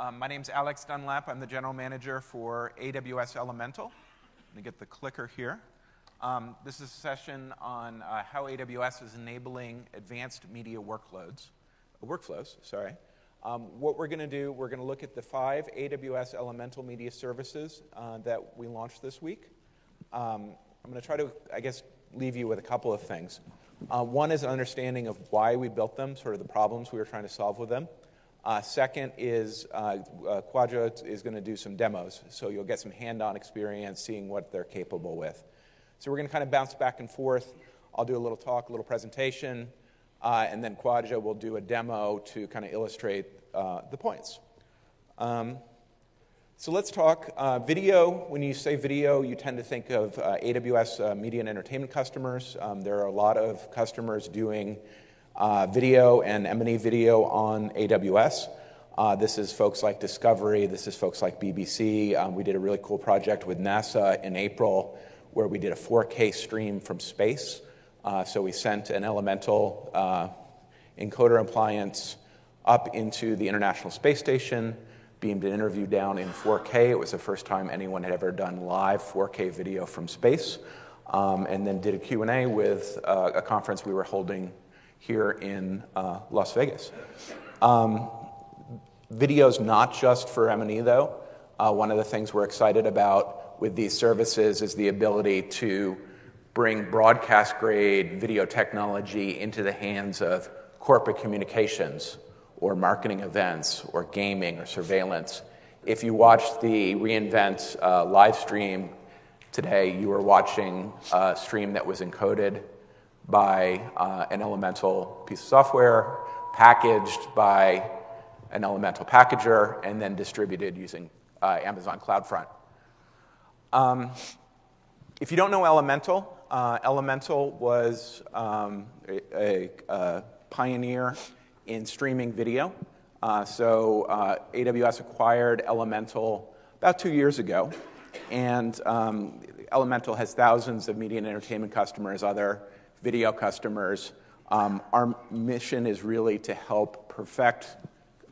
Um, my name's Alex Dunlap. I'm the general manager for AWS Elemental. Let me get the clicker here. Um, this is a session on uh, how AWS is enabling advanced media workloads, uh, workflows. Sorry. Um, what we're going to do, we're going to look at the five AWS Elemental Media Services uh, that we launched this week. Um, I'm going to try to, I guess, leave you with a couple of things. Uh, one is an understanding of why we built them, sort of the problems we were trying to solve with them. Uh, second is uh, uh, Khwaja is going to do some demos, so you'll get some hand-on experience seeing what they're capable with. So we're going to kind of bounce back and forth. I'll do a little talk, a little presentation, uh, and then Khwaja will do a demo to kind of illustrate uh, the points. Um, so let's talk uh, video. When you say video, you tend to think of AWS media and entertainment customers. Um, there are a lot of customers doing uh, video and M&E video on AWS. Uh, this is folks like Discovery. This is folks like BBC. Um, we did a really cool project with NASA in April where we did a 4K stream from space. Uh, so we sent an elemental encoder appliance up into the International Space Station beamed an interview down in 4K. It was the first time anyone had ever done live 4K video from space. Um, and then did a Q&A with uh, a conference we were holding here in uh, Las Vegas. Um, video's not just for M&E, though. Uh, one of the things we're excited about with these services is the ability to bring broadcast-grade video technology into the hands of corporate communications or marketing events or gaming or surveillance. If you watched the reInvent uh, live stream today, you were watching a stream that was encoded by uh, an elemental piece of software, packaged by an elemental packager, and then distributed using uh, Amazon CloudFront. Um, if you don't know Elemental, uh, Elemental was um, a, a, pioneer in streaming video. Uh, so uh, AWS acquired Elemental about two years ago, and um, Elemental has thousands of media and entertainment customers, other video customers. Um, our mission is really to help perfect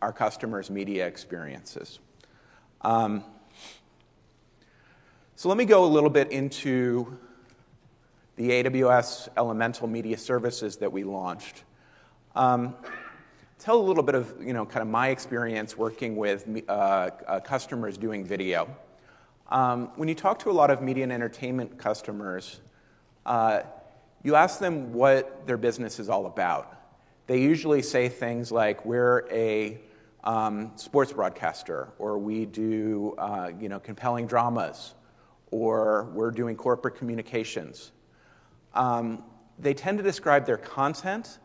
our customers' media experiences. Um, so let me go a little bit into the AWS Elemental Media Services that we launched. Um, tell a little bit of you know kind of my experience working with uh, uh, customers doing video. Um, when you talk to a lot of media and entertainment customers, uh, you ask them what their business is all about. They usually say things like, "We're a um, sports broadcaster," or "We do uh, you know compelling dramas," or "We're doing corporate communications." Um, they tend to describe their content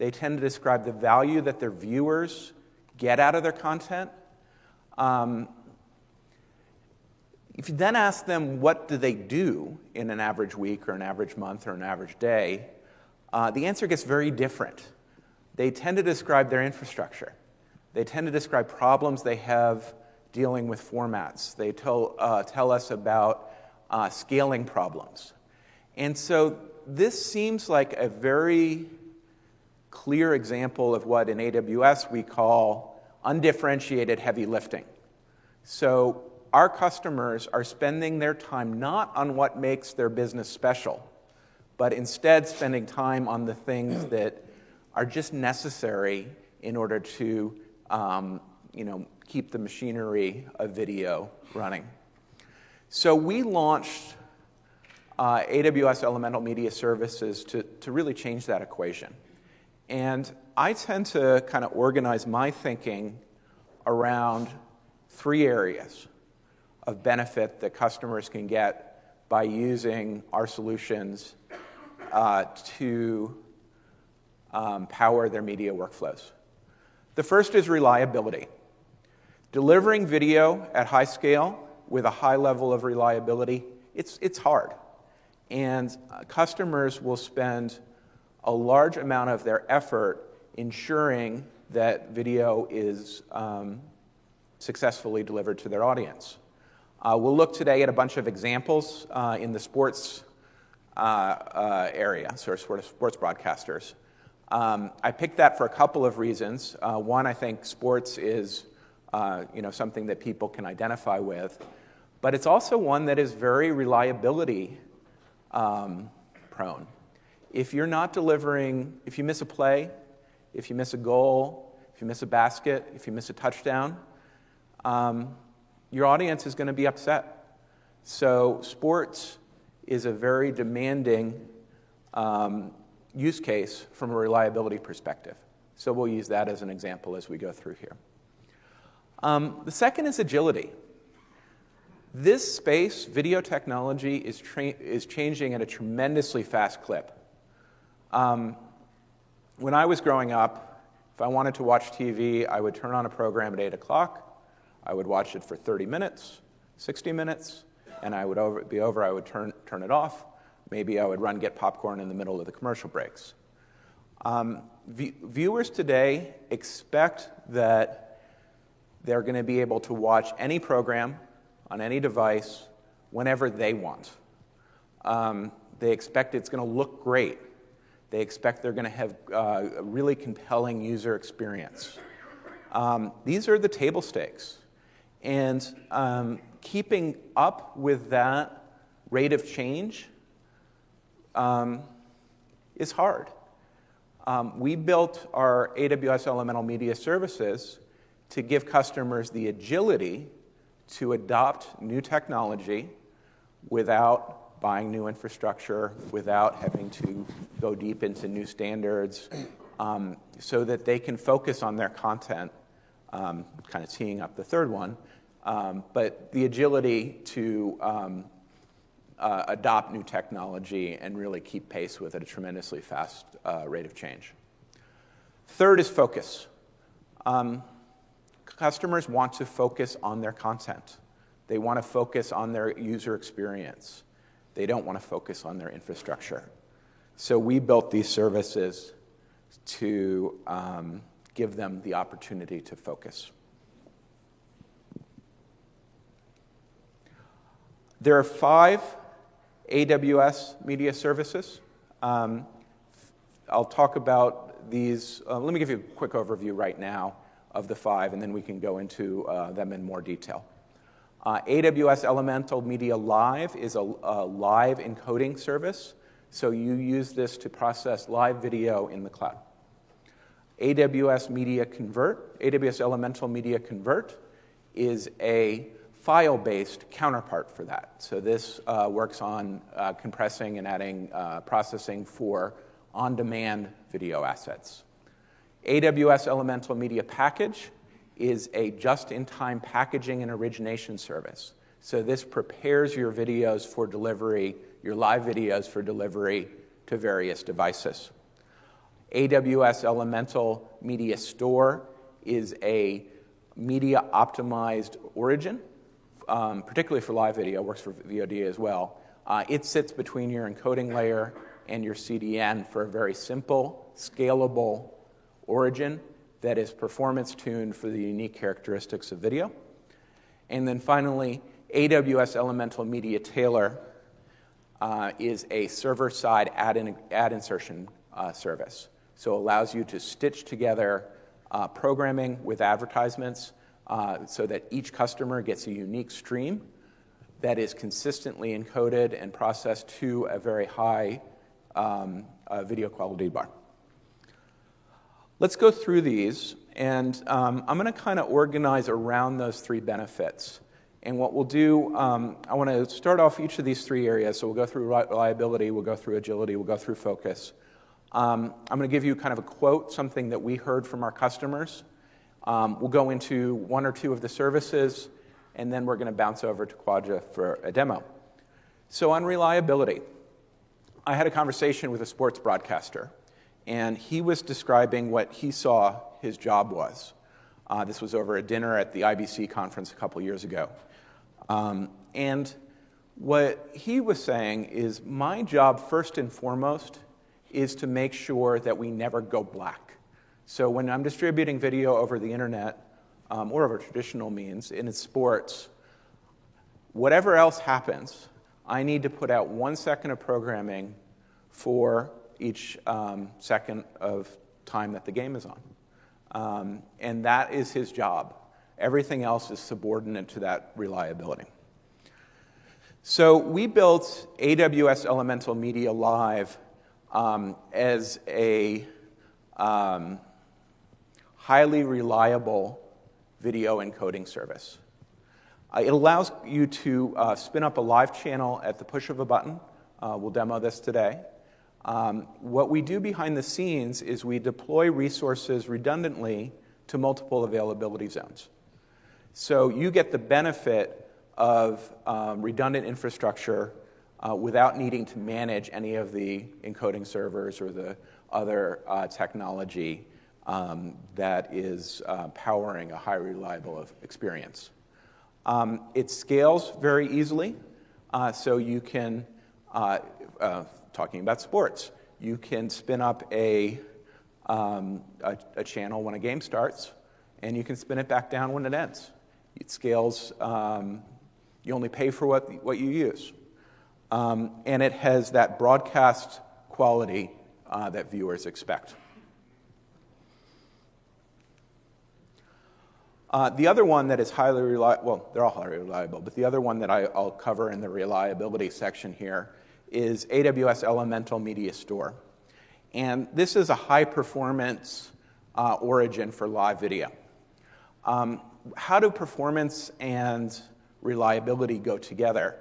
they tend to describe the value that their viewers get out of their content. Um, if you then ask them what do they do in an average week or an average month or an average day, uh, the answer gets very different. They tend to describe their infrastructure. They tend to describe problems they have dealing with formats. They tell, uh, tell us about uh, scaling problems. And so this seems like a very clear example of what in AWS we call undifferentiated heavy lifting. So our customers are spending their time not on what makes their business special, but instead spending time on the things that are just necessary in order to um, you know, keep the machinery of video running. So we launched uh, AWS Elemental Media Services to, to really change that equation. And I tend to kind of organize my thinking around three areas of benefit that customers can get by using our solutions uh, to um, power their media workflows. The first is reliability. Delivering video at high scale with a high level of reliability, it's, it's hard. And uh, customers will spend a large amount of their effort ensuring that video is um, successfully delivered to their audience. Uh, we'll look today at a bunch of examples uh, in the sports uh, uh area, so sort of sports broadcasters. Um, I picked that for a couple of reasons. Uh, one, I think sports is you know, something that people can identify with. But it's also one that is very reliability um, prone. If you're not delivering, if you miss a play, if you miss a goal, if you miss a basket, if you miss a touchdown, um, your audience is going to be upset. So, sports is a very demanding um, use case from a reliability perspective. So, we'll use that as an example as we go through here. Um, the second is agility. This space, video technology, is, tra- is changing at a tremendously fast clip. Um, when I was growing up, if I wanted to watch TV, I would turn on a program at 8 o'clock. I would watch it for 30 minutes, 60 minutes, and I would over, be over. I would turn, turn it off. Maybe I would run get popcorn in the middle of the commercial breaks. Um, v- viewers today expect that they're going to be able to watch any program on any device whenever they want. Um, they expect it's going to look great. They expect they're going to have uh, a really compelling user experience. Um, these are the table stakes. And um, keeping up with that rate of change um, is hard. Um, we built our AWS Elemental Media Services to give customers the agility to adopt new technology without buying new infrastructure, without having to go deep into new standards, um, so that they can focus on their content, um, kind of teeing up the third one, um, but the agility to um, uh, adopt new technology and really keep pace with at a tremendously fast uh, rate of change. Third is focus. Um, customers want to focus on their content. They want to focus on their user experience. They don't want to focus on their infrastructure. So we built these services to um, give them the opportunity to focus. There are five AWS media services. Um, I'll talk about these. Uh, let me give you a quick overview right now of the five, and then we can go into uh, them in more detail. Uh, AWS Elemental Media Live is a, a, live encoding service, so you use this to process live video in the cloud. AWS Media Convert, AWS Elemental Media Convert, is a file based counterpart for that. So this uh, works on uh, compressing and adding uh, processing for on demand video assets. AWS Elemental Media Package is a just in time packaging and origination service. So this prepares your videos for delivery, your live videos for delivery to various devices. AWS Elemental Media Store is a media optimized origin, um, particularly for live video, works for VOD as well. Uh, it sits between your encoding layer and your CDN for a very simple, scalable origin that is performance tuned for the unique characteristics of video. And then finally, AWS Elemental Media Tailor uh, is a server side ad, in, ad insertion uh, service. So it allows you to stitch together uh, programming with advertisements uh, so that each customer gets a unique stream that is consistently encoded and processed to a very high um, uh, video quality bar. Let's go through these, and um, I'm going to kind of organize around those three benefits. And what we'll do, um, I want to start off each of these three areas. So we'll go through reliability, we'll go through agility, we'll go through focus. Um, I'm going to give you kind of a quote, something that we heard from our customers. Um, we'll go into one or two of the services, and then we're going to bounce over to Khwaja for a demo. So, on reliability, I had a conversation with a sports broadcaster and he was describing what he saw his job was. Uh, this was over a dinner at the IBC conference a couple years ago. Um, and what he was saying is my job, first and foremost, is to make sure that we never go black. So when I'm distributing video over the internet um, or over traditional means in sports, whatever else happens, I need to put out one second of programming for each um, second of time that the game is on. Um, and that is his job. Everything else is subordinate to that reliability. So we built AWS Elemental Media Live um, as a um, highly reliable video encoding service. Uh, it allows you to uh, spin up a live channel at the push of a button. Uh, we'll demo this today. Um, what we do behind the scenes is we deploy resources redundantly to multiple availability zones. So you get the benefit of um, redundant infrastructure uh, without needing to manage any of the encoding servers or the other uh, technology that is uh, powering a high reliable experience. Um, it scales very easily, uh, so you can, uh, talking about sports, you can spin up a, um, a, channel when a game starts, and you can spin it back down when it ends. It scales, um, you only pay for what, what you use. Um, and it has that broadcast quality that viewers expect. Uh, the other one that is highly reliable, well, they're all highly reliable, but the other one that I, will cover in the reliability section here is AWS Elemental Media Store. And this is a high performance uh, origin for live video. Um, how do performance and reliability go together?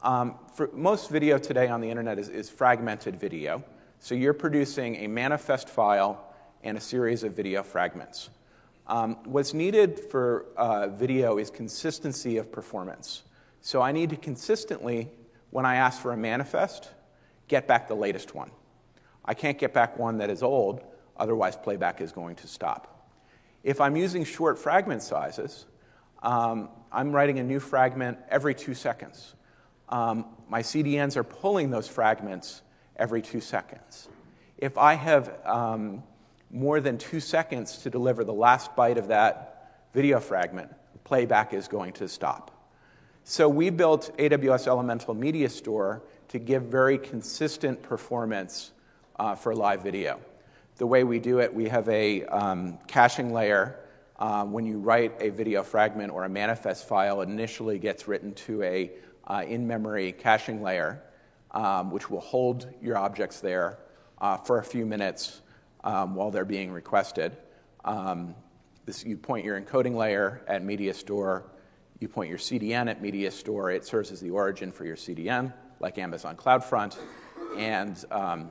Um, for most video today on the internet is, is fragmented video. So you're producing a manifest file and a series of video fragments. Um, what's needed for uh, video is consistency of performance. So I need to consistently, when I ask for a manifest, get back the latest one. I can't get back one that is old, otherwise, playback is going to stop. If I'm using short fragment sizes, um, I'm writing a new fragment every two seconds. Um, my CDNs are pulling those fragments every two seconds. If I have um, more than two seconds to deliver the last byte of that video fragment, playback is going to stop. So we built AWS Elemental Media Store to give very consistent performance uh, for live video. The way we do it, we have a um, caching layer. Uh, when you write a video fragment or a manifest file, it initially gets written to a uh, in-memory caching layer, um, which will hold your objects there uh, for a few minutes um, while they're being requested. Um, this, you point your encoding layer at Media Store, you point your CDN at Media Store. It serves as the origin for your CDN, like Amazon CloudFront, and um,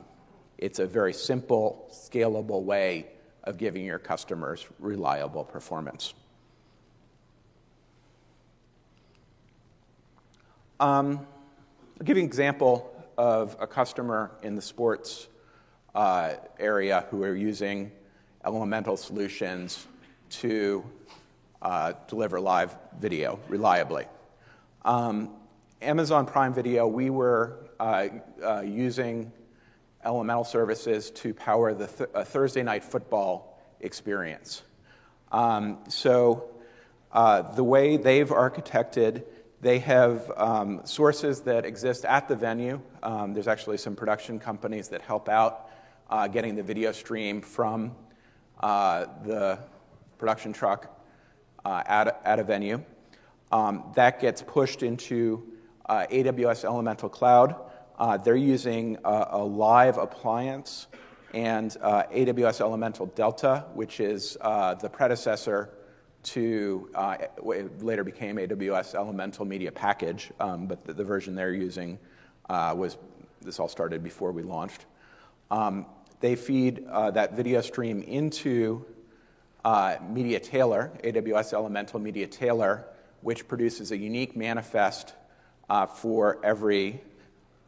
it's a very simple, scalable way of giving your customers reliable performance. Um, I'll give you an example of a customer in the sports uh, area who are using elemental solutions to uh, deliver live video reliably. Um, Amazon Prime Video, we were uh, uh using elemental services to power the th- Thursday night football experience. Um, so, uh, the way they've architected they have um, sources that exist at the venue. Um, there's actually some production companies that help out uh, getting the video stream from uh, the production truck uh, at, at a venue. Um, that gets pushed into uh, AWS Elemental Cloud. Uh, they're using a, a, live appliance and uh, AWS Elemental Delta, which is the predecessor to uh, later became AWS Elemental Media Package, um, but the, the, version they're using uh, was this all started before we launched. Um, they feed uh, that video stream into uh, Media Tailor, AWS Elemental Media Tailor, which produces a unique manifest uh, for every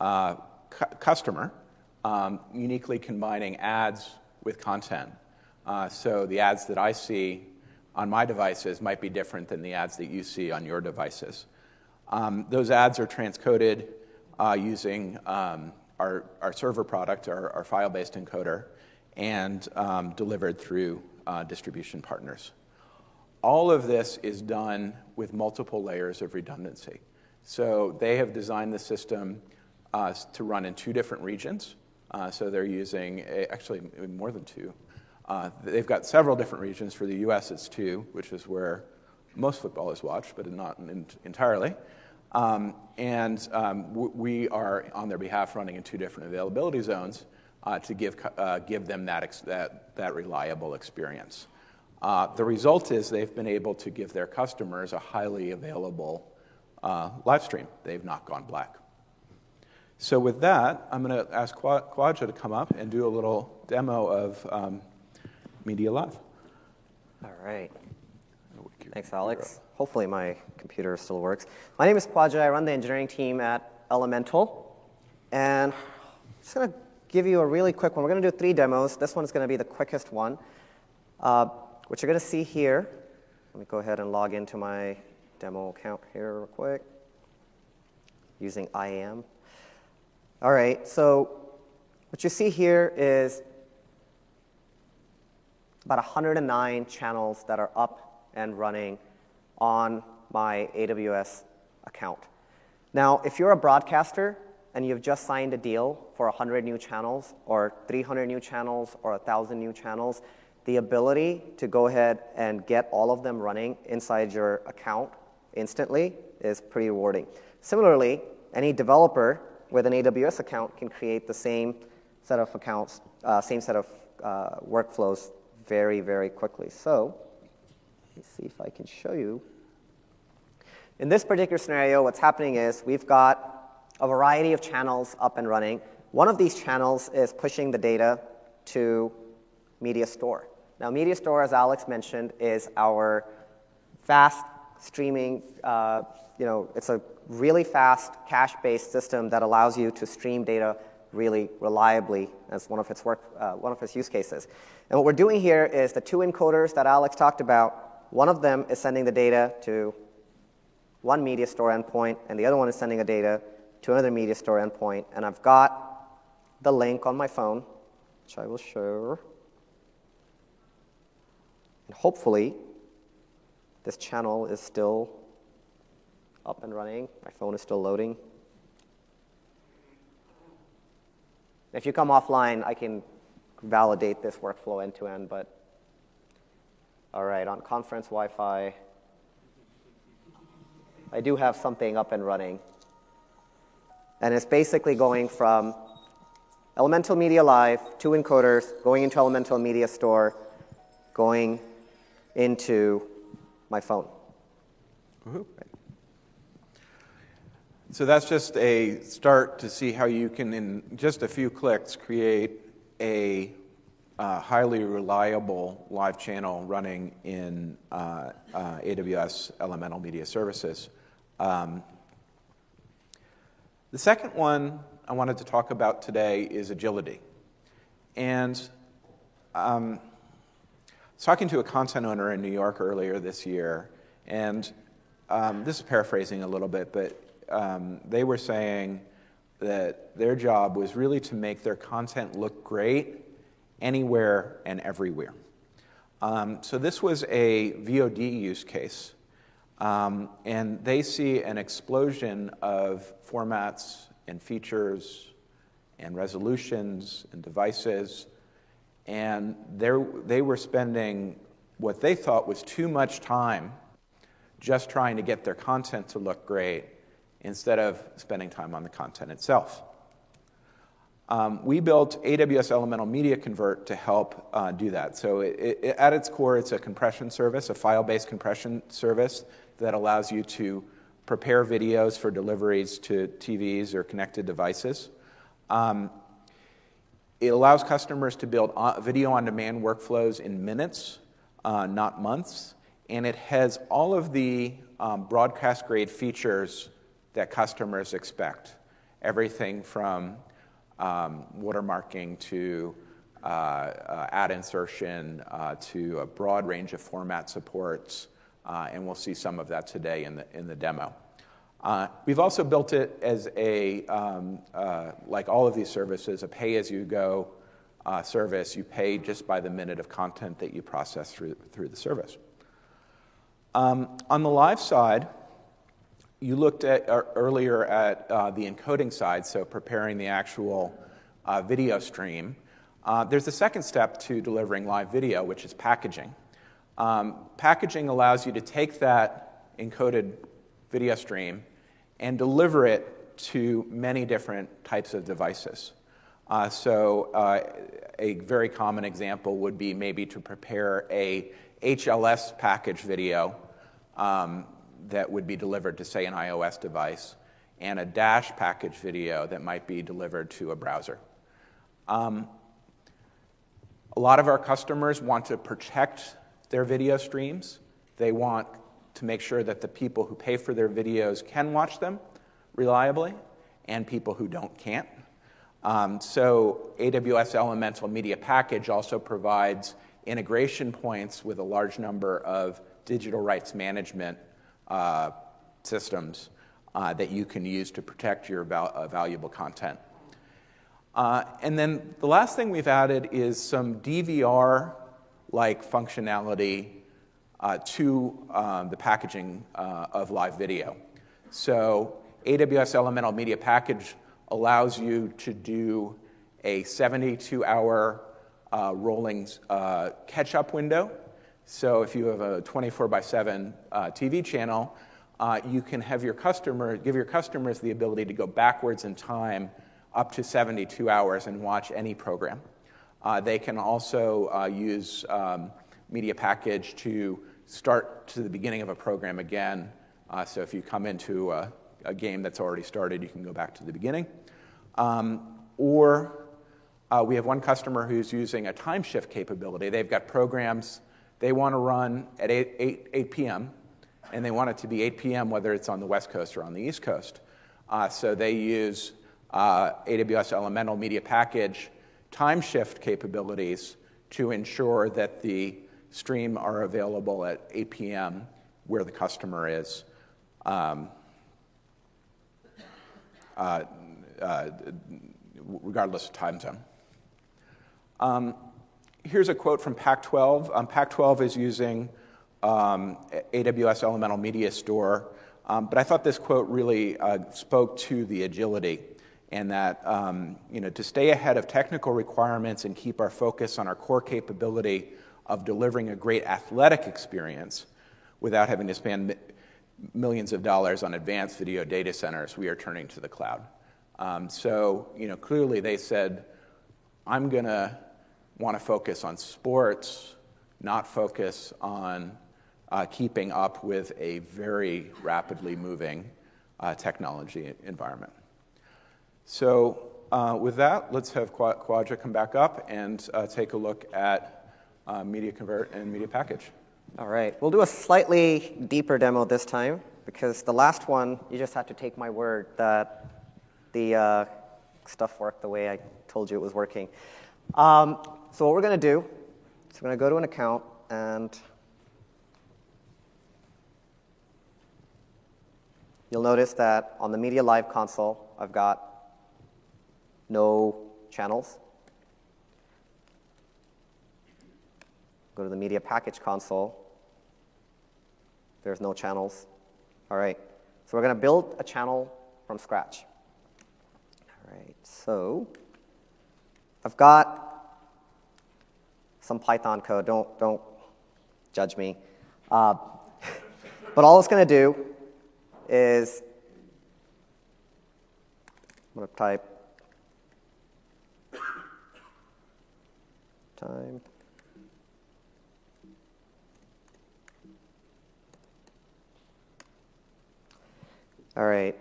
uh, cu- customer, um, uniquely combining ads with content. Uh, so the ads that I see on my devices might be different than the ads that you see on your devices. Um, those ads are transcoded uh, using um, our, our server product, our, our file based encoder, and um, delivered through uh, distribution partners. All of this is done with multiple layers of redundancy. So they have designed the system uh, to run in two different regions. Uh, so they're using a, actually more than two. Uh, they've got several different regions. For the US, it's two, which is where most football is watched, but not in, entirely. Um, and um, we are, on their behalf, running in two different availability zones uh, to give, uh, give them that, reliable experience. Uh, the result is they've been able to give their customers a highly available live stream. They've not gone black. So, with that, I'm going to ask Khwaja to come up and do a little demo of um, Media Live. All right. Thanks, Alex. Hopefully, my computer still works. My name is Khwaja. I run the engineering team at Elemental. And I'm just going to give you a really quick one. We're going to do three demos. This one is going to be the quickest one. Uh, what you're going to see here, let me go ahead and log into my demo account here real quick using IAM. All right, so what you see here is about 109 channels that are up and running on my AWS account. Now, if you're a broadcaster and you've just signed a deal for 100 new channels or 300 new channels or 1,000 new channels, the ability to go ahead and get all of them running inside your account instantly is pretty rewarding. Similarly, any developer with an AWS account can create the same set of accounts, uh, same set of uh, workflows very, very quickly. So, let's see if I can show you. In this particular scenario, what's happening is we've got a variety of channels up and running. One of these channels is pushing the data to Media Store. Now, Media Store, as Alex mentioned, is our fast streaming, uh, you know, it's a really fast cache-based system that allows you to stream data really reliably as one of its work, uh, one of its use cases. And what we're doing here is the two encoders that Alex talked about. One of them is sending the data to one media store endpoint, and the other one is sending the data to another media store endpoint. And I've got the link on my phone, which I will show. And hopefully, this channel is still up and running. My phone is still loading. If you come offline, I can validate this workflow end to end, but all right, on conference Wi Fi, I do have something up and running. And it's basically going from Elemental Media Live, two encoders, going into Elemental Media Store, going into my phone. Right. So that's just a start to see how you can, in just a few clicks, create a highly reliable live channel running in uh, uh, AWS Elemental Media Services. Um, the second one I wanted to talk about today is agility. And um, I was talking to a content owner in New York earlier this year, and um, this is paraphrasing a little bit, but they were saying that their job was really to make their content look great anywhere and everywhere. Um, so this was a VOD use case, um, and they see an explosion of formats and features and resolutions and devices and they were spending what they thought was too much time just trying to get their content to look great instead of spending time on the content itself. Um, we built AWS Elemental Media Convert to help uh, do that. So, it, it, at its core, it's a compression service, a file based compression service that allows you to prepare videos for deliveries to TVs or connected devices. Um, it allows customers to build video on demand workflows in minutes, uh, not months. And it has all of the um, broadcast grade features that customers expect everything from um, watermarking to uh, uh, ad insertion uh, to a broad range of format supports. Uh, and we'll see some of that today in the, in the demo. Uh, we've also built it as a, um, like all of these services, a pay as you go service. You pay just by the minute of content that you process through, through the service. Um, on the live side, you looked at uh, earlier at uh, the encoding side, so preparing the actual uh, video stream. there's a second step to delivering live video, which is packaging. Um, packaging allows you to take that encoded video stream and deliver it to many different types of devices. Uh, so, uh, a very common example would be maybe to prepare a HLS package video um, that would be delivered to, say, an iOS device, and a Dash package video that might be delivered to a browser. Um, a lot of our customers want to protect their video streams. They want to make sure that the people who pay for their videos can watch them reliably, and people who don't can't. Um, so, AWS Elemental Media Package also provides integration points with a large number of digital rights management uh, systems uh, that you can use to protect your val- uh, valuable content. Uh, and then the last thing we've added is some DVR like functionality uh, to um, the packaging of live video. So, AWS Elemental Media Package allows you to do a 72 hour uh, rolling uh, catch up window. So, if you have a 24 by 7 uh, TV channel, you can have your customer, give your customers the ability to go backwards in time up to 72 hours and watch any program. Uh, they can also uh, use um, Media Package to start to the beginning of a program again. Uh, so if you come into a, a, game that's already started, you can go back to the beginning. Um, or uh, we have one customer who's using a time shift capability. They've got programs they want to run at 8, 8, 8 p.m., and they want it to be 8 p.m. whether it's on the West Coast or on the East Coast. Uh, so they use uh, AWS Elemental Media Package time shift capabilities to ensure that the stream are available at 8 p.m. where the customer is, um, uh, uh, regardless of time zone. Um, here's a quote from Pac 12. Um, Pac 12 is using um, AWS Elemental Media Store, um, but I thought this quote really uh, spoke to the agility and that um, you know, to stay ahead of technical requirements and keep our focus on our core capability of delivering a great athletic experience without having to spend millions of dollars on advanced video data centers, we are turning to the cloud. Um, so, you know, clearly they said, I'm going to want to focus on sports, not focus on uh, keeping up with a very rapidly moving uh, technology environment. So, uh, with that, let's have Khwaja come back up and uh, take a look at uh, Media Convert and Media Package. All right. We'll do a slightly deeper demo this time because the last one, you just had to take my word that the uh, stuff worked the way I told you it was working. Um, so, what we're going to do is we're going to go to an account and you'll notice that on the Media Live console, I've got no channels. Go to the media package console. There's no channels. All right. So we're going to build a channel from scratch. All right. So I've got some Python code. Don't don't judge me. Uh, but all it's going to do is I'm going to type time. All right.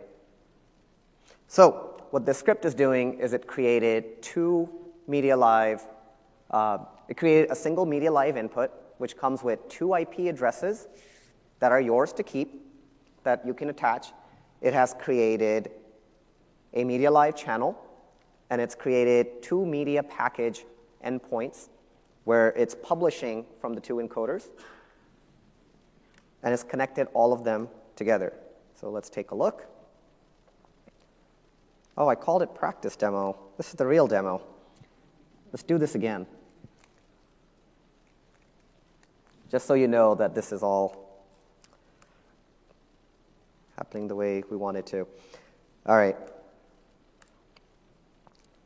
So, what the script is doing is it created two Media Live, uh, it created a single Media Live input, which comes with two IP addresses that are yours to keep, that you can attach. It has created a Media Live channel, and it's created two media package endpoints where it's publishing from the two encoders and it's connected all of them together. So let's take a look. Oh, I called it practice demo. This is the real demo. Let's do this again. Just so you know that this is all happening the way we want it to. All right.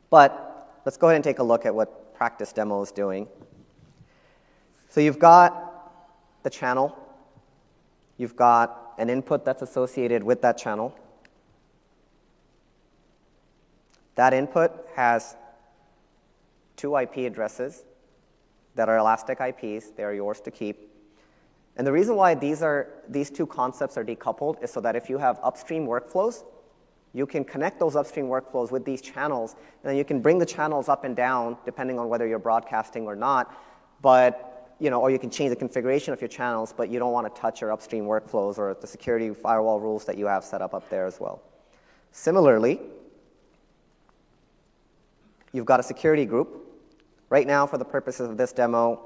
But let's go ahead and take a look at what practice demo is doing. So you've got the channel. You've got an input that's associated with that channel. That input has two IP addresses that are elastic IPs. They are yours to keep. And the reason why these, are, these two concepts are decoupled is so that if you have upstream workflows, you can connect those upstream workflows with these channels, and then you can bring the channels up and down depending on whether you're broadcasting or not. But, you know, or you can change the configuration of your channels, but you don't want to touch your upstream workflows or the security firewall rules that you have set up up there as well. Similarly, you've got a security group. Right now, for the purposes of this demo,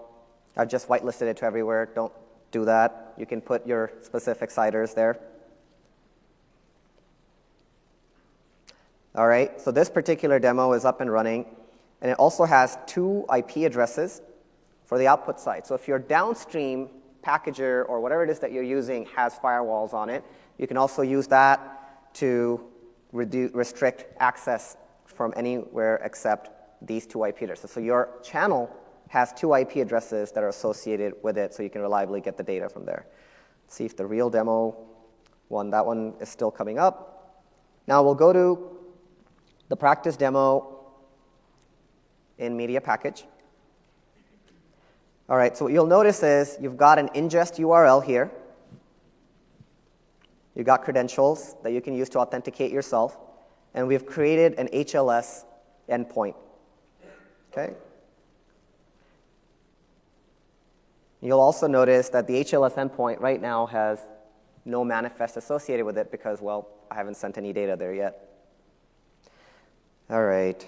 I've just whitelisted it to everywhere. Don't do that. You can put your specific CIDRs there. All right, so this particular demo is up and running, and it also has two IP addresses for the output side. So if your downstream packager or whatever it is that you're using has firewalls on it, you can also use that to reduce, restrict access from anywhere except these two IP addresses. So your channel has two IP addresses that are associated with it, so you can reliably get the data from there. Let's see if the real demo one, that one is still coming up. Now we'll go to the practice demo in media package. All right, so what you'll notice is you've got an ingest URL here. You've got credentials that you can use to authenticate yourself. And we've created an HLS endpoint. Okay? You'll also notice that the HLS endpoint right now has no manifest associated with it because, well, I haven't sent any data there yet. All right.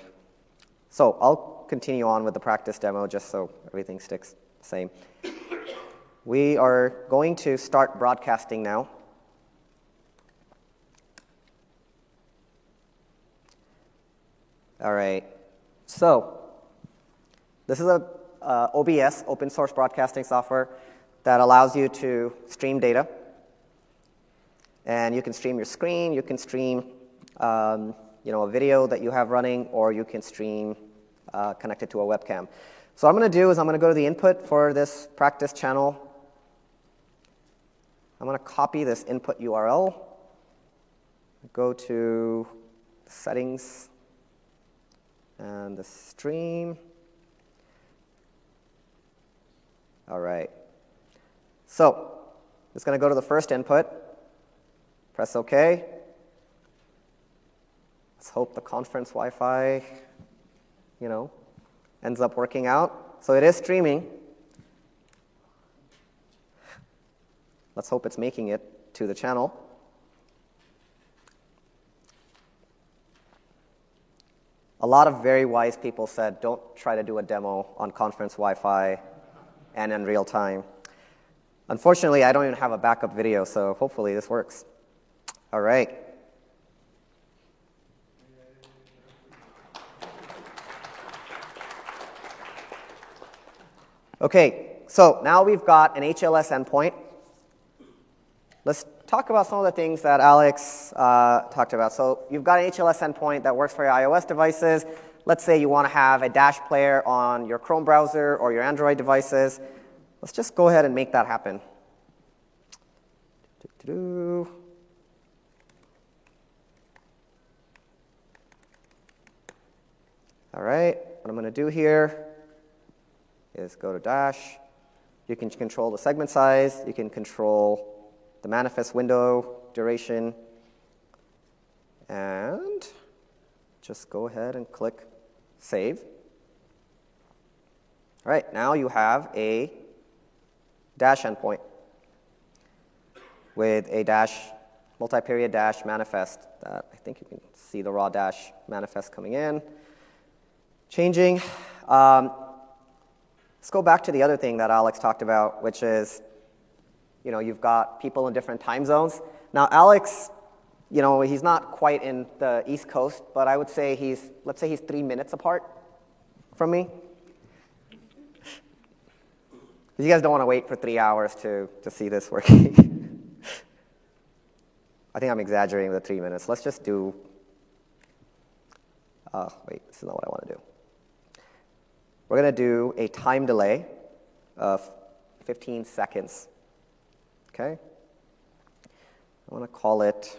So I'll continue on with the practice demo just so everything sticks the same. We are going to start broadcasting now. All right. So this is a uh, OBS, open source broadcasting software, that allows you to stream data. And you can stream your screen, you can stream um, you know, a video that you have running, or you can stream uh, connected to a webcam. So what I'm going to do is I'm going to go to the input for this practice channel. I'm going to copy this input URL, go to settings and the stream. All right. So, it's going to go to the first input. Press OK. Let's hope the conference Wi Fi, you know, ends up working out. So it is streaming. Let's hope it's making it to the channel. A lot of very wise people said don't try to do a demo on conference Wi Fi and in real time. Unfortunately, I don't even have a backup video, so hopefully this works. All right. Okay, so now we've got an HLS endpoint. Let's talk about some of the things that Alex uh, talked about. So you've got an HLS endpoint that works for your iOS devices. Let's say you want to have a Dash player on your Chrome browser or your Android devices. Let's just go ahead and make that happen. All right, what I'm going to do here is go to Dash. You can control the segment size, you can control the manifest window duration, and just go ahead and click Save. All right, now you have a dash endpoint with a dash, multi-period dash manifest that I think you can see the raw dash manifest coming in. Changing. Um, Let's go back to the other thing that Alex talked about, which is, you know, you've got people in different time zones. Now, Alex, you know, he's not quite in the East Coast, but I would say he's, let's say he's three minutes apart from me. You guys don't want to wait for three hours to, to see this working. I think I'm exaggerating the three minutes. Let's just do. Oh, wait, this is not what I want to do. We're going to do a time delay of 15 seconds Okay? I want to call it.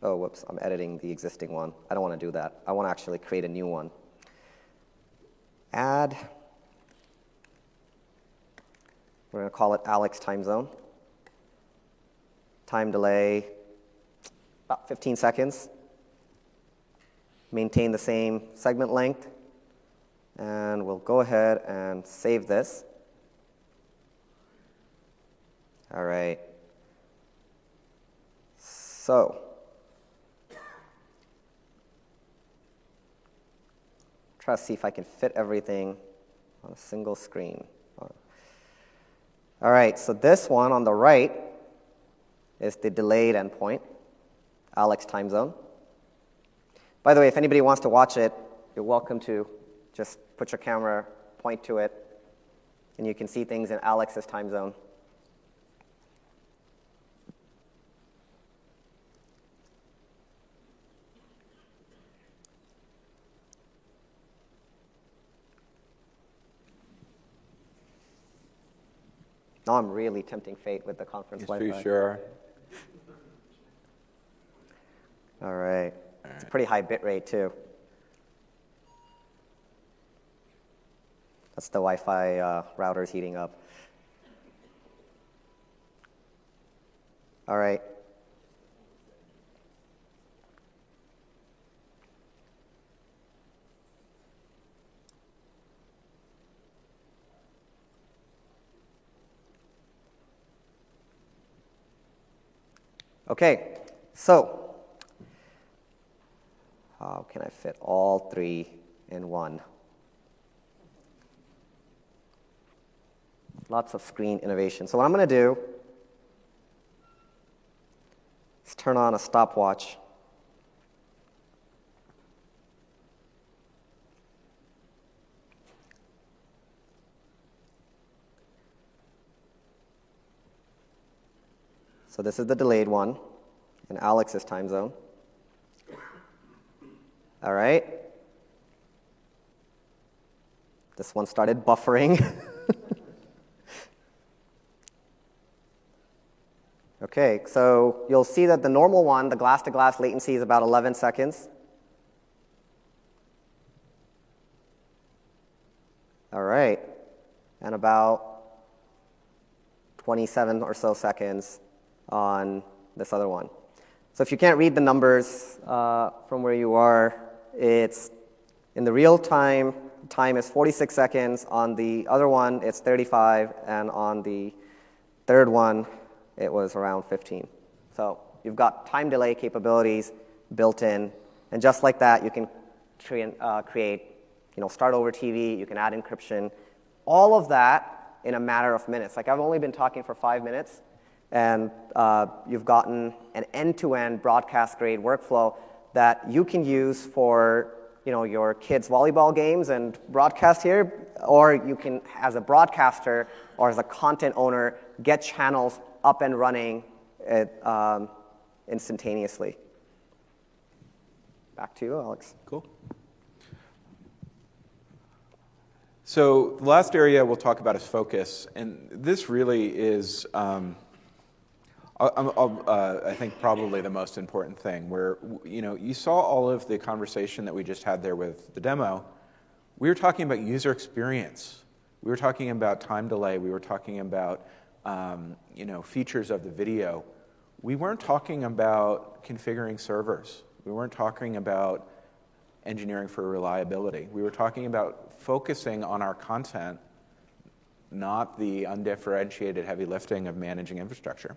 Oh, whoops, I'm editing the existing one. I don't want to do that. I want to actually create a new one. Add. We're going to call it Alex time zone. Time delay, about 15 seconds. Maintain the same segment length. And we'll go ahead and save this. All right. So, try to see if I can fit everything on a single screen. All right, so this one on the right is the delayed endpoint, Alex time zone. By the way, if anybody wants to watch it, you're welcome to just put your camera, point to it, and you can see things in Alex's time zone. Now I'm really tempting fate with the conference Yes, Wi-Fi. you sure? All right. It's a pretty high bit rate too. That's the Wi-Fi uh, routers heating up. All right. Okay, so how can I fit all three in one? Lots of screen innovation. So, what I'm going to do is turn on a stopwatch. So, this is the delayed one in Alex's time zone. All right. This one started buffering. okay, so you'll see that the normal one, the glass to glass latency is about 11 seconds. All right. And about 27 or so seconds on this other one. So if you can't read the numbers uh, from where you are, it's in the real time, time is 46 seconds. On the other one, it's 35. And on the third one, it was around 15. So you've got time delay capabilities built in. And just like that, you can tra- uh, create, you know, start over TV, you can add encryption, all of that in a matter of minutes. Like I've only been talking for five minutes, and uh, you've gotten an end-to-end broadcast-grade workflow that you can use for you know, your kids' volleyball games and broadcast here, or you can, as a broadcaster or as a content owner, get channels up and running at, um, instantaneously. Back to you, Alex. Cool. So, the last area we'll talk about is focus. And this really is, um, uh, I think, probably the most important thing. Where, you know, you saw all of the conversation that we just had there with the demo. We were talking about user experience. We were talking about time delay. We were talking about, um, you know, features of the video. We weren't talking about configuring servers. We weren't talking about engineering for reliability. We were talking about focusing on our content, not the undifferentiated heavy lifting of managing infrastructure.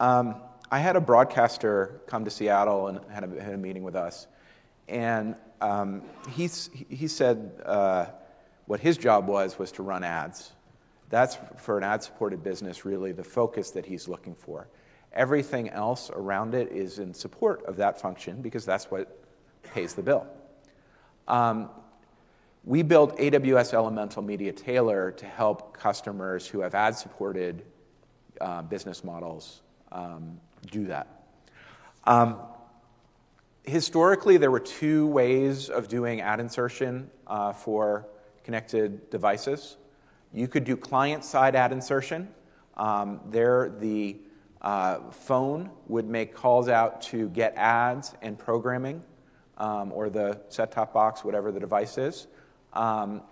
Um, I had a broadcaster come to Seattle and had a, had a meeting with us, and um, he said uh, what his job was was to run ads. That's for an ad-supported business really the focus that he's looking for. Everything else around it is in support of that function because that's what pays the bill. Um, we built AWS Elemental Media Tailor to help customers who have ad supported uh, business models um, do that. Um, historically, there were two ways of doing ad insertion uh, for connected devices. You could do client side ad insertion. Um, there, the uh, phone would make calls out to get ads and programming, um, or the set top box, whatever the device is. Um,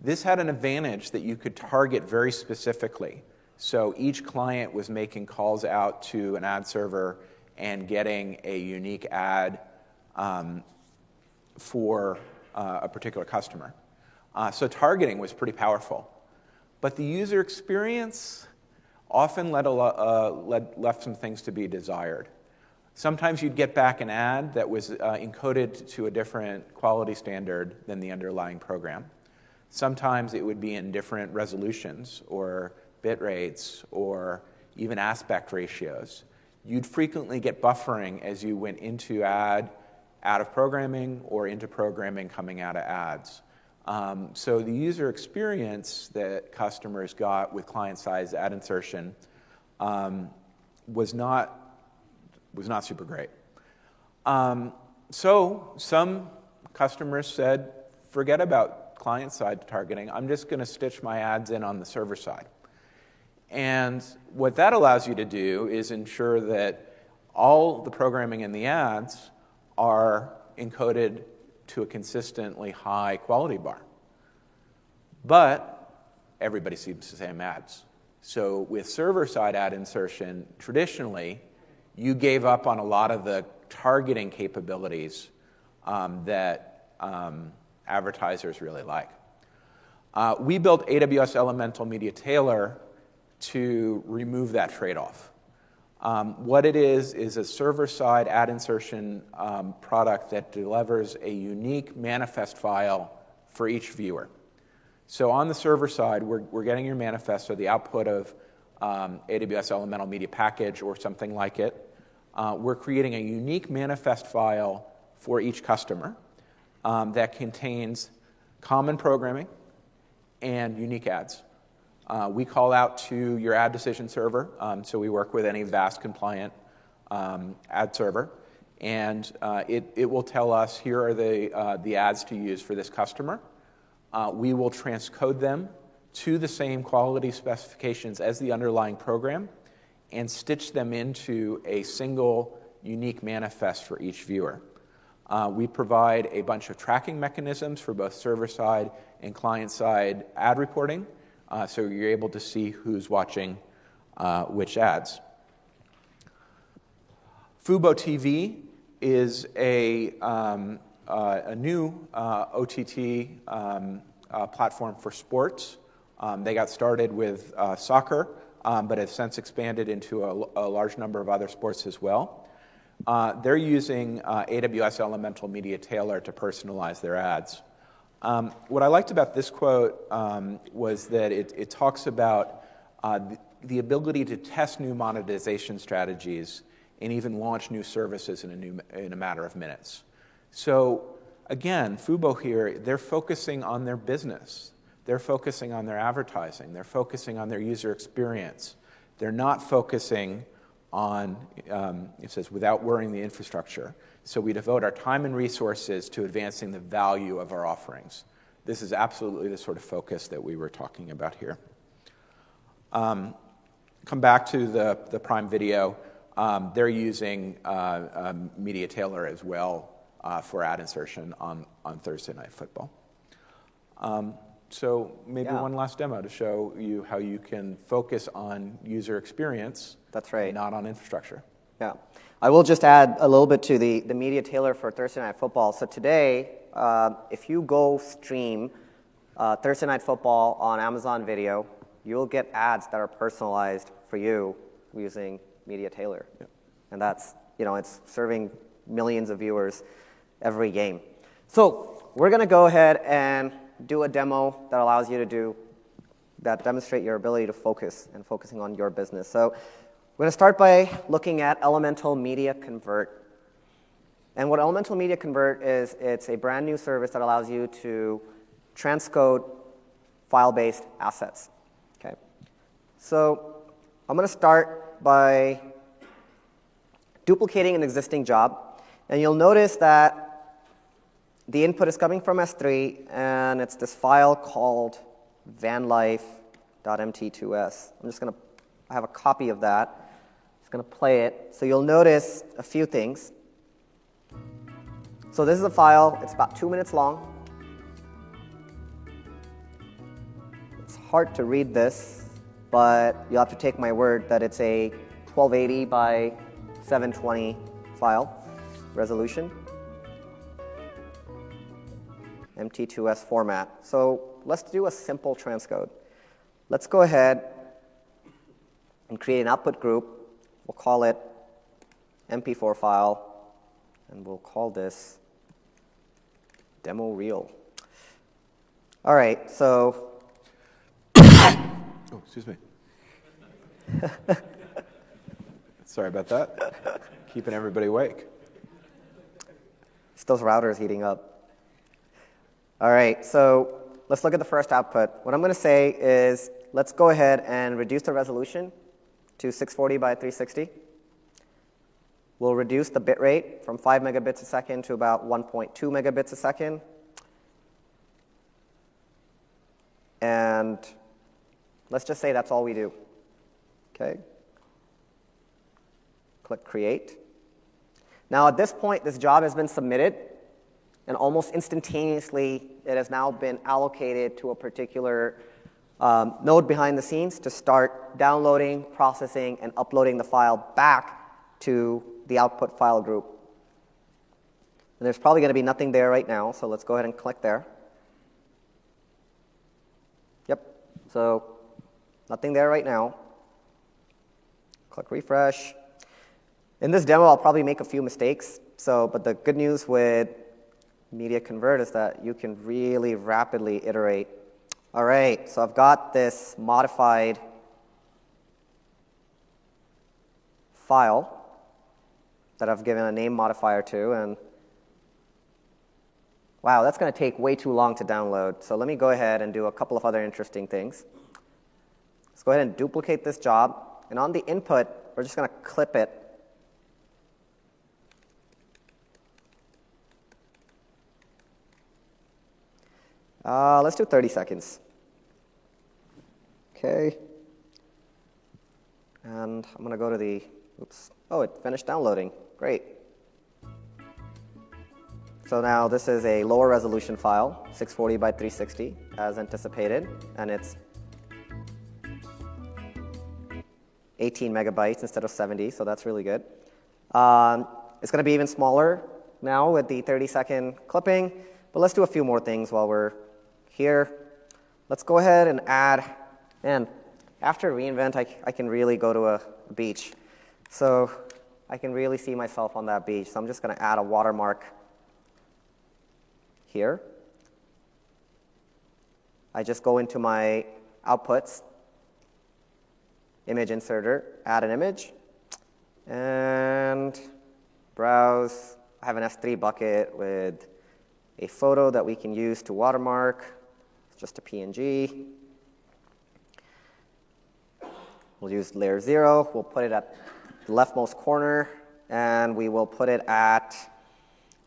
this had an advantage that you could target very specifically. So each client was making calls out to an ad server and getting a unique ad um, for uh, a particular customer. Uh, so targeting was pretty powerful. But the user experience often led lo- uh, led, left some things to be desired. Sometimes you'd get back an ad that was uh, encoded to a different quality standard than the underlying program. Sometimes it would be in different resolutions or bit rates or even aspect ratios. You'd frequently get buffering as you went into ad, out of programming, or into programming coming out of ads. Um, so the user experience that customers got with client-side ad insertion um, was not was not super great. Um, so some customers said, "Forget about client-side targeting. I'm just going to stitch my ads in on the server side." And what that allows you to do is ensure that all the programming in the ads are encoded to a consistently high quality bar. But everybody sees the same ads. So with server side ad insertion, traditionally, you gave up on a lot of the targeting capabilities um, that um, advertisers really like. Uh, we built AWS Elemental Media Tailor to remove that trade off. Um, what it is is a server side ad insertion um, product that delivers a unique manifest file for each viewer. So on the server side, we're, we're getting your manifest, so the output of um, AWS Elemental Media Package or something like it. Uh, we're creating a unique manifest file for each customer um, that contains common programming and unique ads. Uh, we call out to your ad decision server, um, so we work with any VAST compliant um, ad server, and uh, it, it will tell us here are the, uh, the ads to use for this customer. Uh, we will transcode them to the same quality specifications as the underlying program and stitch them into a single unique manifest for each viewer. Uh, we provide a bunch of tracking mechanisms for both server side and client side ad reporting uh, so you're able to see who's watching uh, which ads. Fubo TV is a, um, uh, a new uh, OTT um, uh, platform for sports. Um, they got started with uh, soccer, um, but have since expanded into a, a, large number of other sports as well. they're using AWS Elemental Media Tailor to personalize their ads. Um, what I liked about this quote um, was that it, it talks about uh, the, the, ability to test new monetization strategies and even launch new services in a, new, in a matter of minutes. So, again, Fubo here, they're focusing on their business. They're focusing on their advertising. They're focusing on their user experience. They're not focusing on, um, it says, without worrying the infrastructure. So we devote our time and resources to advancing the value of our offerings. This is absolutely the sort of focus that we were talking about here. Um, come back to the, the Prime Video. Um, they're using uh, um, Media Tailor as well uh, for ad insertion on, on Thursday Night Football. So maybe yeah. one last demo to show you how you can focus on user experience. That's right. Not on infrastructure. Yeah. I will just add a little bit to the, the media tailor for Thursday Night Football. So today, uh, if you go stream uh, Thursday Night Football on Amazon Video, you'll get ads that are personalized for you using Media Tailor. Yeah. And that's, you know, it's serving millions of viewers every game. So we're going to go ahead and do a demo that allows you to do that demonstrate your ability to focus and focusing on your business. So we're going to start by looking at Elemental Media Convert. And what Elemental Media Convert is, it's a brand new service that allows you to transcode file-based assets. Okay. So I'm going to start by duplicating an existing job. And you'll notice that the input is coming from S3, and it's this file called vanlife.mt2s. I'm just going to have a copy of that. Just going to play it. So you'll notice a few things. So this is a file. It's about two minutes long. It's hard to read this, but you'll have to take my word that it's a 1280 by 720 file resolution. MT2S format. So let's do a simple transcode. Let's go ahead and create an output group. We'll call it MP4 file, and we'll call this demo reel. All right, so. oh, excuse me. Sorry about that. Keeping everybody awake. It's those routers heating up. All right, so let's look at the first output. What I'm going to say is let's go ahead and reduce the resolution to 640 by 360. We'll reduce the bit rate from 5 megabits a second to about 1.2 megabits a second. And let's just say that's all we do. Okay? Click Create. Now, at this point, this job has been submitted and almost instantaneously it has now been allocated to a particular um, node behind the scenes to start downloading, processing, and uploading the file back to the output file group. And there's probably going to be nothing there right now, so let's go ahead and click there. Yep, so nothing there right now. Click refresh. In this demo, I'll probably make a few mistakes. So, but the good news with Media Convert is that you can really rapidly iterate. All right, so I've got this modified file that I've given a name modifier to, and wow, that's going to take way too long to download. So let me go ahead and do a couple of other interesting things. Let's go ahead and duplicate this job, and on the input, we're just going to clip it Uh, let's do 30 seconds. Okay. And I'm going to go to the, oops, oh, it finished downloading. Great. So now this is a lower resolution file, 640 by 360, as anticipated, and it's 18 megabytes instead of 70, so that's really good. Um, it's going to be even smaller now with the 30 second clipping, but let's do a few more things while we're here. Let's go ahead and add, and after reInvent, I, I can really go to a, beach. So I can really see myself on that beach. So I'm just going to add a watermark here. I just go into my outputs, image inserter, add an image, and browse. I have an S3 bucket with a photo that we can use to watermark just a PNG. We'll use layer zero. We'll put it at the leftmost corner, and we will put it at,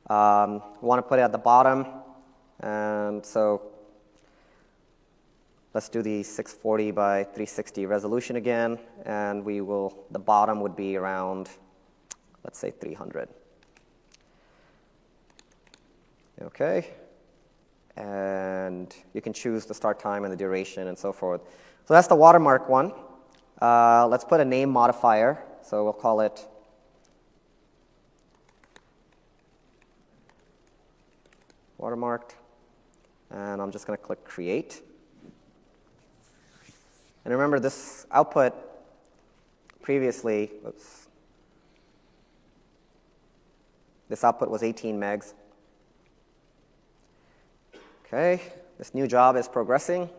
um, we want to put it at the bottom. And so let's do the 640 by 360 resolution again, and we will, the bottom would be around, let's say 300. Okay and you can choose the start time and the duration and so forth. So that's the watermark one. Uh, let's put a name modifier. So we'll call it watermarked. And I'm just going to click create. And remember this output previously, oops, this output was 18 megs. Okay, this new job is progressing.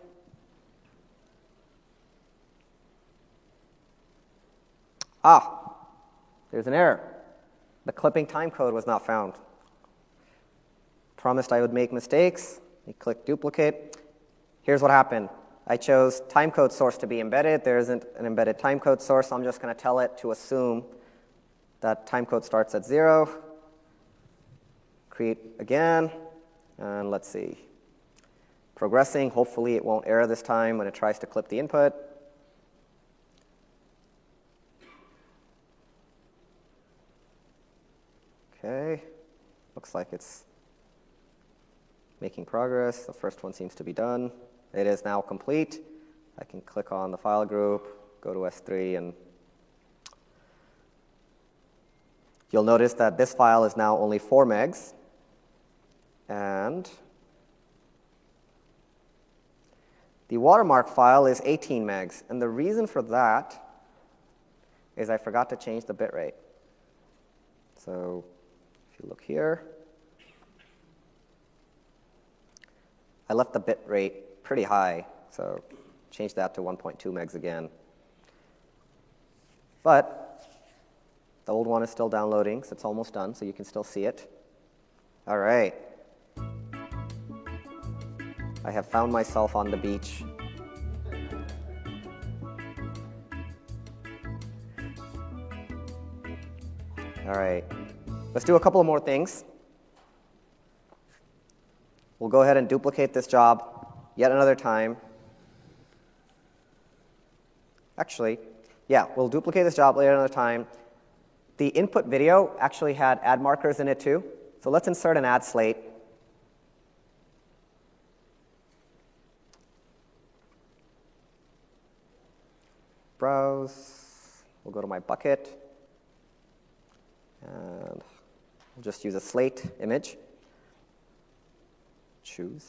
Ah, there's an error. The clipping timecode was not found. Promised I would make mistakes. You click duplicate. Here's what happened. I chose timecode source to be embedded. There isn't an embedded timecode source, so I'm just going to tell it to assume that timecode starts at zero. Create again, and let's see. Progressing. Hopefully, it won't error this time when it tries to clip the input. Okay, looks like it's making progress. The first one seems to be done. It is now complete. I can click on the file group, go to S3, and you'll notice that this file is now only 4 megs. And the watermark file is 18 megs. And the reason for that is I forgot to change the bitrate. So if you look here, I left the bit rate pretty high, so change that to 1.2 megs again. But the old one is still downloading, so it's almost done, so you can still see it. All right. I have found myself on the beach. All right. Let's do a couple more things. We'll go ahead and duplicate this job yet another time. Actually, yeah, we'll duplicate this job yet another time. The input video actually had ad markers in it too. So let's insert an ad slate. Browse. We'll go to my bucket. And we'll just use a slate image choose.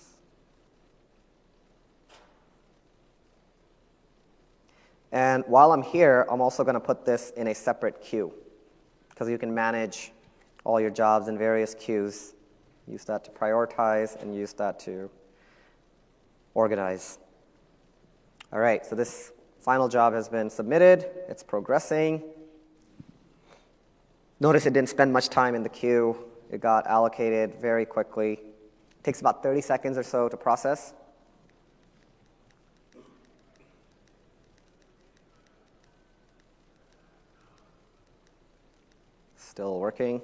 And while I'm here, I'm also going to put this in a separate queue because you can manage all your jobs in various queues. Use that to prioritize and use that to organize. All right, so this final job has been submitted, it's progressing. Notice it didn't spend much time in the queue, it got allocated very quickly. Takes about 30 seconds or so to process. Still working.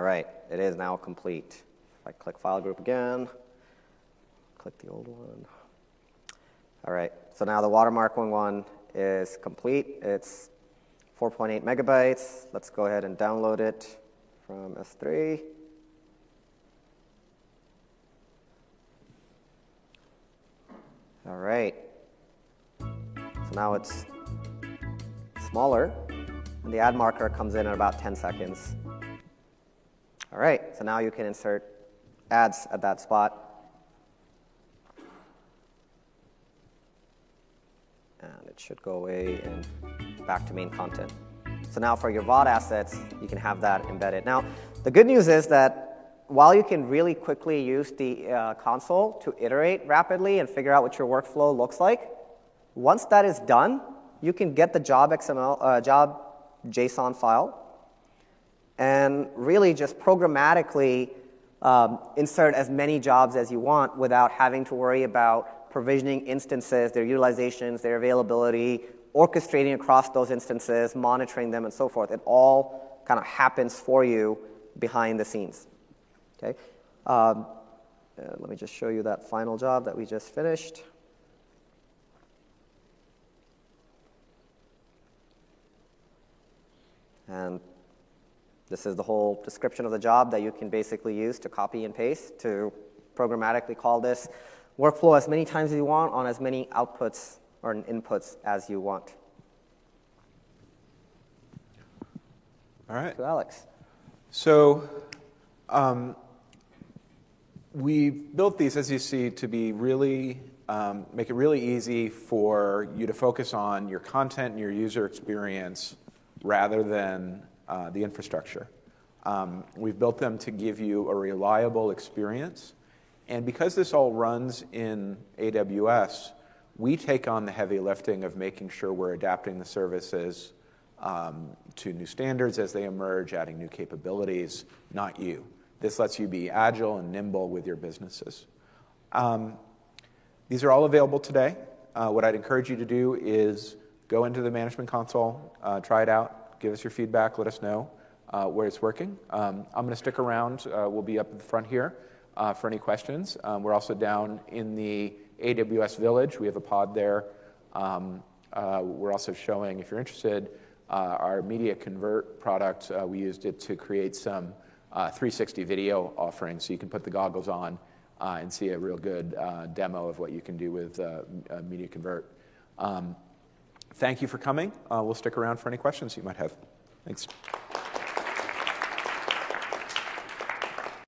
All right, it is now complete. If I click File Group again, click the old one. All right, so now the watermarking one one is complete. It's 4.8 megabytes. Let's go ahead and download it from S3. All right. So now it's smaller, and the ad marker comes in at about 10 seconds. All right, so now you can insert ads at that spot. And it should go away and back to main content. So now for your VOD assets, you can have that embedded. Now, the good news is that while you can really quickly use the uh, console to iterate rapidly and figure out what your workflow looks like, once that is done, you can get the job XML, uh, job JSON file and really just programmatically um, insert as many jobs as you want without having to worry about provisioning instances, their utilizations, their availability, orchestrating across those instances, monitoring them, and so forth. It all kind of happens for you behind the scenes. Okay? Um, uh, let me just show you that final job that we just finished. And this is the whole description of the job that you can basically use to copy and paste to programmatically call this workflow as many times as you want on as many outputs or inputs as you want. All right. To Alex. So um, we built these, as you see, to be really um, make it really easy for you to focus on your content and your user experience rather than uh, the infrastructure. Um, we've built them to give you a reliable experience and because this all runs in AWS, we take on the heavy lifting of making sure we're adapting the services um, to new standards as they emerge, adding new capabilities, not you. This lets you be agile and nimble with your businesses. Um, these are all available today. uh, what I'd encourage you to do is go into the management console, uh, try it out, give us your feedback, let us know uh, where it's working. Um, I'm going to stick around. Uh, we'll be up at the front here uh, for any questions. Um, we're also down in the AWS Village. We have a pod there. Um, uh, we're also showing, if you're interested, uh, our Media Convert product. Uh, we used it to create some 360 video offerings, so you can put the goggles on and see a real good demo of what you can do with Media Convert. Thank you for coming. Uh, we'll stick around for any questions you might have. Thanks.